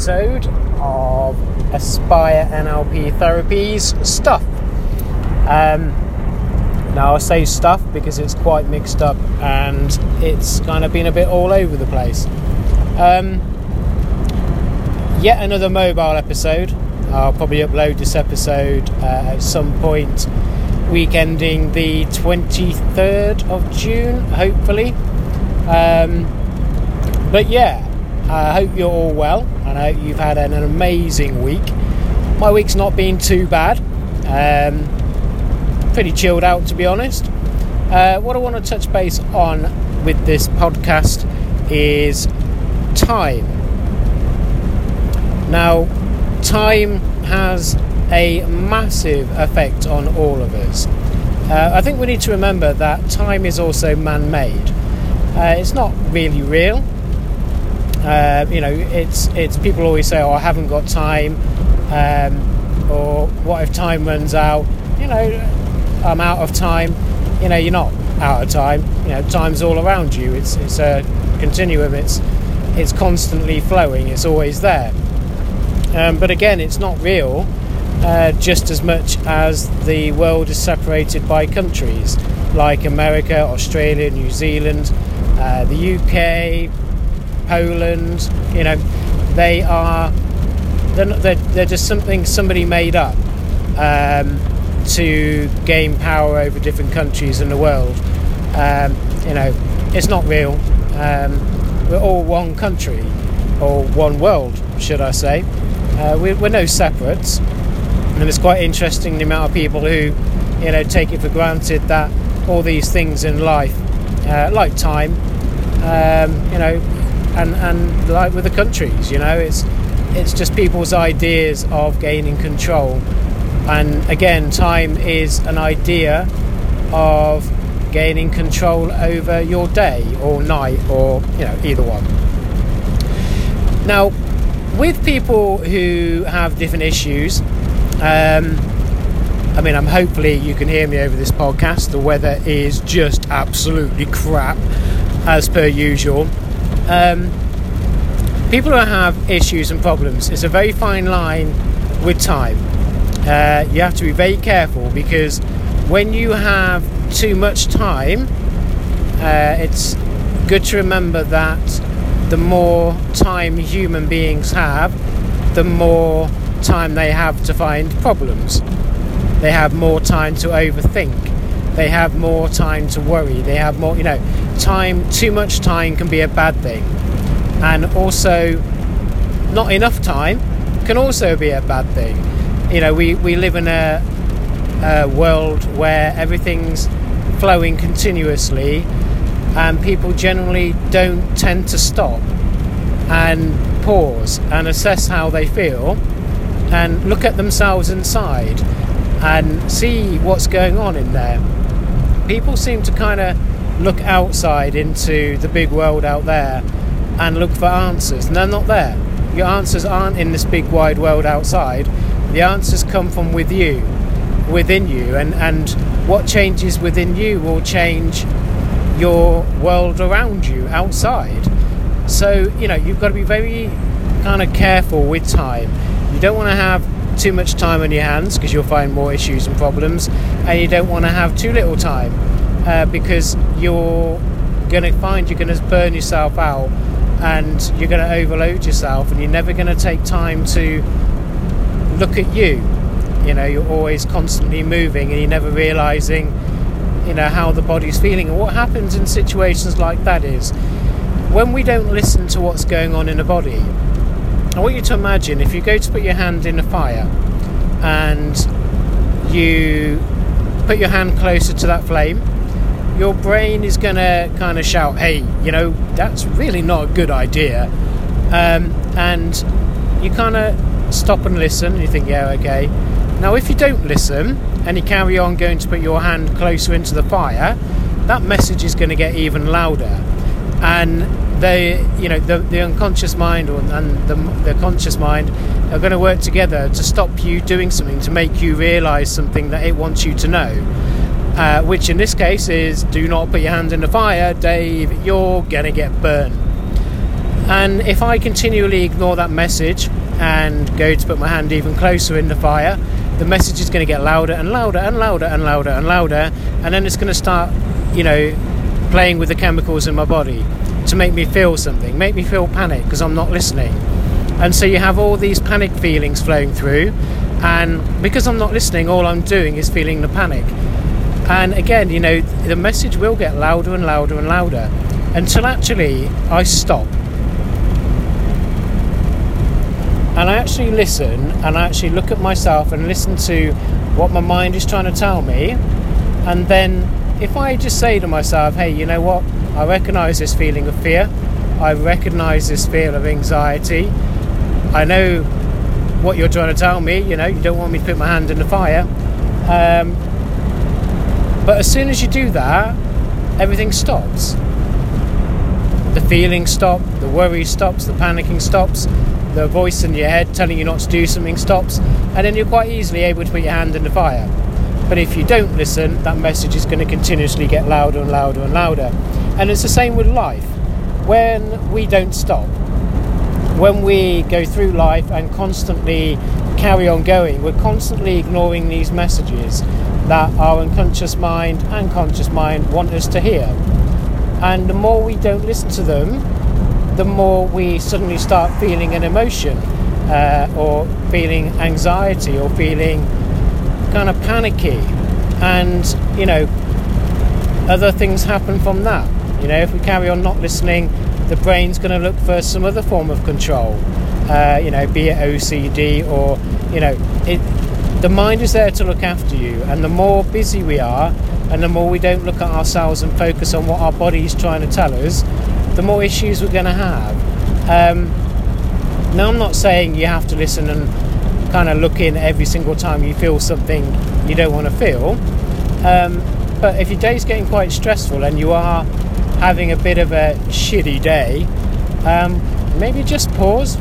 episode of Aspire NLP Therapies Stuff. Um, now, I say stuff because it's quite mixed up and it's kind of been a bit all over the place. Um, yet another mobile episode. I'll probably upload this episode uh, at some point, week ending the 23rd of June, hopefully. Um, but yeah, I hope you're all well and I hope you've had an amazing week. My week's not been too bad. Um, pretty chilled out, to be honest. Uh, what I want to touch base on with this podcast is time. Now, time has a massive effect on all of us. Uh, I think we need to remember that time is also man made. Uh, it's not really real. Uh, you know, it's it's people always say, "Oh, I haven't got time," um, or "What if time runs out?" You know, I'm out of time. You know, you're not out of time. You know, time's all around you. It's it's a continuum. It's it's constantly flowing. It's always there. Um, but again, it's not real. Uh, just as much as the world is separated by countries like America, Australia, New Zealand, uh, the UK, Poland. You know, they are they're, not, they're, they're just something somebody made up um, to gain power over different countries in the world. Um, you know, it's not real. Um, we're all one country or one world, should I say? Uh, we're, we're no separates, and it's quite interesting the amount of people who, you know, take it for granted that all these things in life, uh, like time, um, you know, and and like with the countries, you know, it's it's just people's ideas of gaining control, and again, time is an idea of gaining control over your day or night or you know either one. Now, with people who have different issues, um, I mean, I'm hopefully you can hear me over this podcast. The weather is just absolutely crap, as per usual. Um, people who have issues and problems, it's a very fine line with time. Uh, you have to be very careful because when you have too much time, uh, it's good to remember that the more time human beings have, the more time they have to find problems. They have more time to overthink. They have more time to worry. They have more, you know, time, too much time can be a bad thing. And also, not enough time can also be a bad thing. You know, we, we live in a, a world where everything's flowing continuously and people generally don't tend to stop and pause and assess how they feel and look at themselves inside and see what's going on in there. People seem to kind of look outside into the big world out there and look for answers, and they're not there. Your answers aren't in this big wide world outside. The answers come from with you, within you, and, and what changes within you will change your world around you outside. So, you know, you've got to be very kind of careful with time. You don't want to have too much time on your hands because you'll find more issues and problems, and you don't want to have too little time uh, because you're going to find you're going to burn yourself out and you're going to overload yourself, and you're never going to take time to look at you. You know, you're always constantly moving, and you're never realizing, you know, how the body's feeling. And what happens in situations like that is when we don't listen to what's going on in the body, I want you to imagine if you go to put your hand in a fire and you put your hand closer to that flame, your brain is going to kind of shout, hey, you know, that's really not a good idea. Um, and you kind of stop and listen, and you think, yeah, okay. Now, if you don't listen and you carry on going to put your hand closer into the fire, that message is going to get even louder. And they, you know, the, the unconscious mind and the, the conscious mind are going to work together to stop you doing something, to make you realize something that it wants you to know. Uh, which in this case is do not put your hand in the fire, Dave, you're going to get burned. And if I continually ignore that message and go to put my hand even closer in the fire, the message is going to get louder and louder and louder and louder and louder, and then it's going to start, you know, playing with the chemicals in my body to make me feel something, make me feel panic because I'm not listening. And so you have all these panic feelings flowing through, and because I'm not listening, all I'm doing is feeling the panic. And again, you know, the message will get louder and louder and louder until actually I stop. And I actually listen and I actually look at myself and listen to what my mind is trying to tell me. And then if I just say to myself, hey, you know what? I recognize this feeling of fear. I recognize this fear of anxiety. I know what you're trying to tell me. You know, you don't want me to put my hand in the fire. Um, but as soon as you do that, everything stops. The feelings stop, the worry stops, the panicking stops, the voice in your head telling you not to do something stops, and then you're quite easily able to put your hand in the fire. But if you don't listen, that message is going to continuously get louder and louder and louder. And it's the same with life. When we don't stop, when we go through life and constantly carry on going, we're constantly ignoring these messages that our unconscious mind and conscious mind want us to hear. And the more we don't listen to them, the more we suddenly start feeling an emotion uh, or feeling anxiety or feeling kind of panicky, and you know, other things happen from that. You know, if we carry on not listening, the brain's going to look for some other form of control. Uh, you know, be it OCD or you know, it. The mind is there to look after you, and the more busy we are, and the more we don't look at ourselves and focus on what our body is trying to tell us, the more issues we're going to have. Um, now, I'm not saying you have to listen and kind of look in every single time you feel something you don't want to feel. Um, but if your day's getting quite stressful and you are having a bit of a shitty day, um, maybe just pause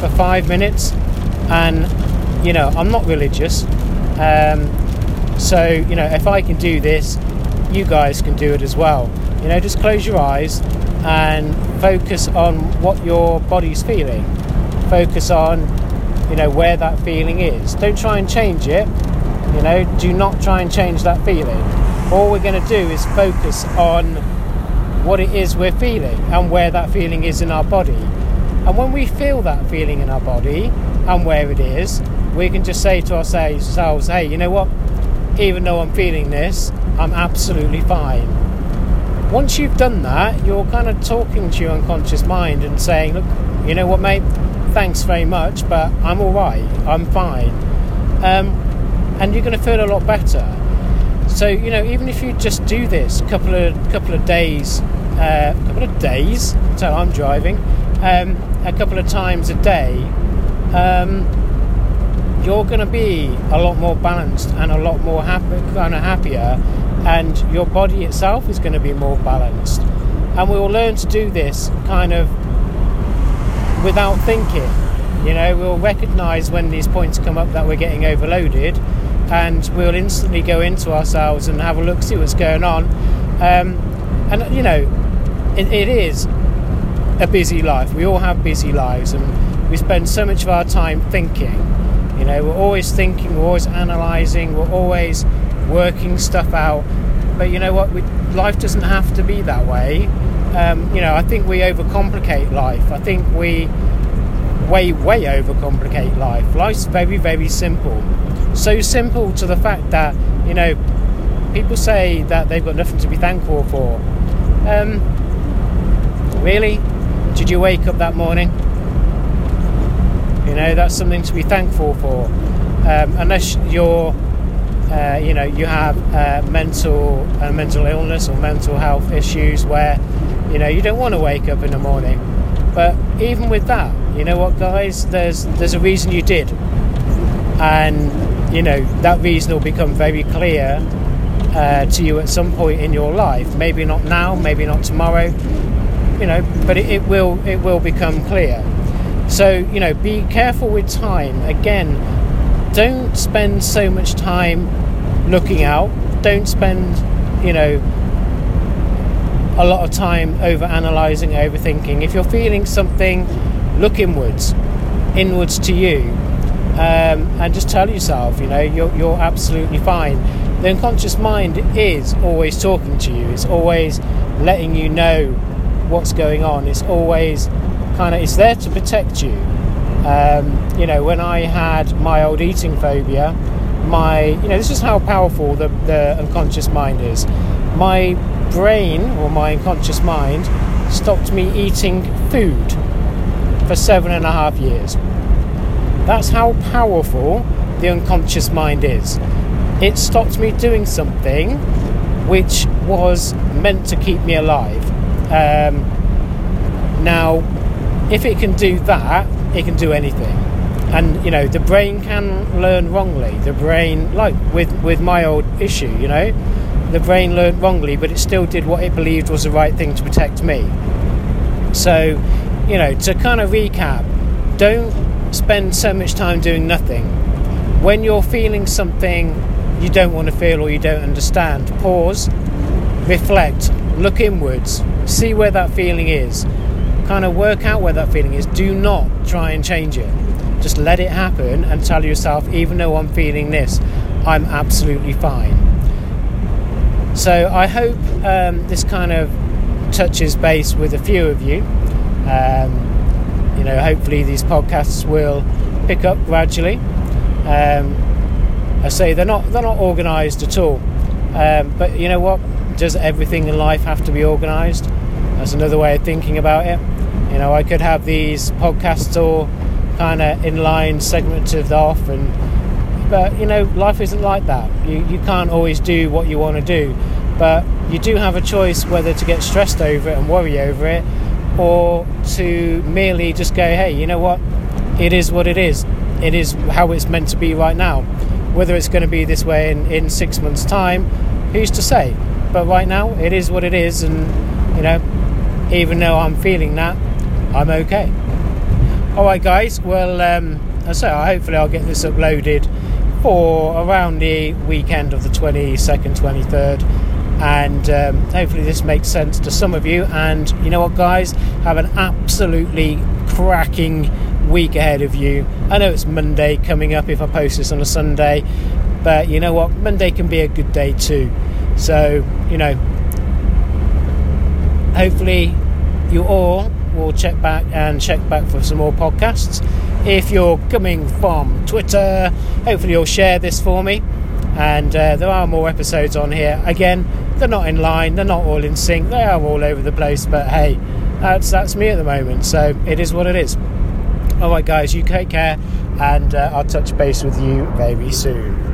for five minutes. And, you know, I'm not religious. Um, so, you know, if I can do this, you guys can do it as well. You know, just close your eyes and focus on what your body's feeling. Focus on you know where that feeling is. Don't try and change it you know do not try and change that feeling. All we're going to do is focus on what it is we're feeling and where that feeling is in our body. And when we feel that feeling in our body and where it is we can just say to ourselves hey you know what? Even though i'm feeling this i'm absolutely fine. Once you've done that you're kind of talking to your unconscious mind and saying look you know what mate thanks very much, but I'm all right. I'm fine. Um, and you're going to feel a lot better. So you know, even if you just do this a couple of couple of days, uh, a couple of days. So I'm driving um, a couple of times a day. Um, you're going to be a lot more balanced and a lot more happy, kind of happier, and your body itself is going to be more balanced. And we will learn to do this kind of without thinking. You know, we'll recognise when these points come up that we're getting overloaded, and we'll instantly go into ourselves and have a look, see what's going on. Um, and you know, it, it is a busy life. We all have busy lives, and we spend so much of our time thinking. You know, we're always thinking, we're always analysing, we're always working stuff out. But you know what? We, life doesn't have to be that way um, you know, I think we overcomplicate life. I think we way, way overcomplicate life. Life's very, very simple. So simple to the fact that, you know, people say that they've got nothing to be thankful for. Um, really? Did you wake up that morning? You know, that's something to be thankful for. Um, unless you're, uh, you know, you have uh, mental uh, mental illness or mental health issues where you know, you don't want to wake up in the morning. But even with that, you know what, guys? There's there's a reason you did, and you know that reason will become very clear uh, to you at some point in your life. Maybe not now, maybe not tomorrow. You know, but it, it will it will become clear. So you know, be careful with time. Again, don't spend so much time looking out. Don't spend, you know, a lot of time over analysing, overthinking. If you're feeling something, look inwards, inwards to you, um, and just tell yourself, you know, you're, you're absolutely fine. The unconscious mind is always talking to you. It's always letting you know what's going on. It's always kind of it's there to protect you. Um, you know, when I had my old eating phobia, my you know this is how powerful the, the unconscious mind is. My brain or my unconscious mind stopped me eating food for seven and a half years. That's how powerful the unconscious mind is. It stopped me doing something which was meant to keep me alive. Um, now, if it can do that, it can do anything. And you know, the brain can learn wrongly. The brain, like with with my old issue, you know, the brain learned wrongly, but it still did what it believed was the right thing to protect me. So, you know, to kind of recap, don't spend so much time doing nothing. When you're feeling something you don't want to feel or you don't understand, pause, reflect, look inwards, see where that feeling is, kind of work out where that feeling is. Do not try and change it. Just let it happen and tell yourself, even though I'm feeling this, I'm absolutely fine. So I hope um, this kind of touches base with a few of you. Um, you know, hopefully these podcasts will pick up gradually. Um, I say they're not they're not organised at all, um, but you know what? Does everything in life have to be organised? That's another way of thinking about it. You know, I could have these podcasts all kind of in line, segmented off, and but you know, life isn't like that. You you can't always do what you want to do, but you do have a choice whether to get stressed over it and worry over it, or to merely just go, hey, you know what? It is what it is. It is how it's meant to be right now. Whether it's going to be this way in, in six months' time, who's to say? But right now, it is what it is, and you know, even though I'm feeling that, I'm okay. All right, guys. Well, um, I say hopefully I'll get this uploaded for around the weekend of the 22nd, 23rd and um, hopefully this makes sense to some of you. And you know what guys? Have an absolutely cracking week ahead of you. I know it's monday coming up if i post this on a sunday but you know what? Monday can be a good day too. So you know hopefully you all will check back and check back for some more podcasts. If you're coming from twitter hopefully you'll share this for me. And uh, there are more episodes on here. Again they're not in line they're not all in sync they are all over the place but hey that's that's me at the moment so it is what it is. All right guys you take care and uh, i'll touch base with you very soon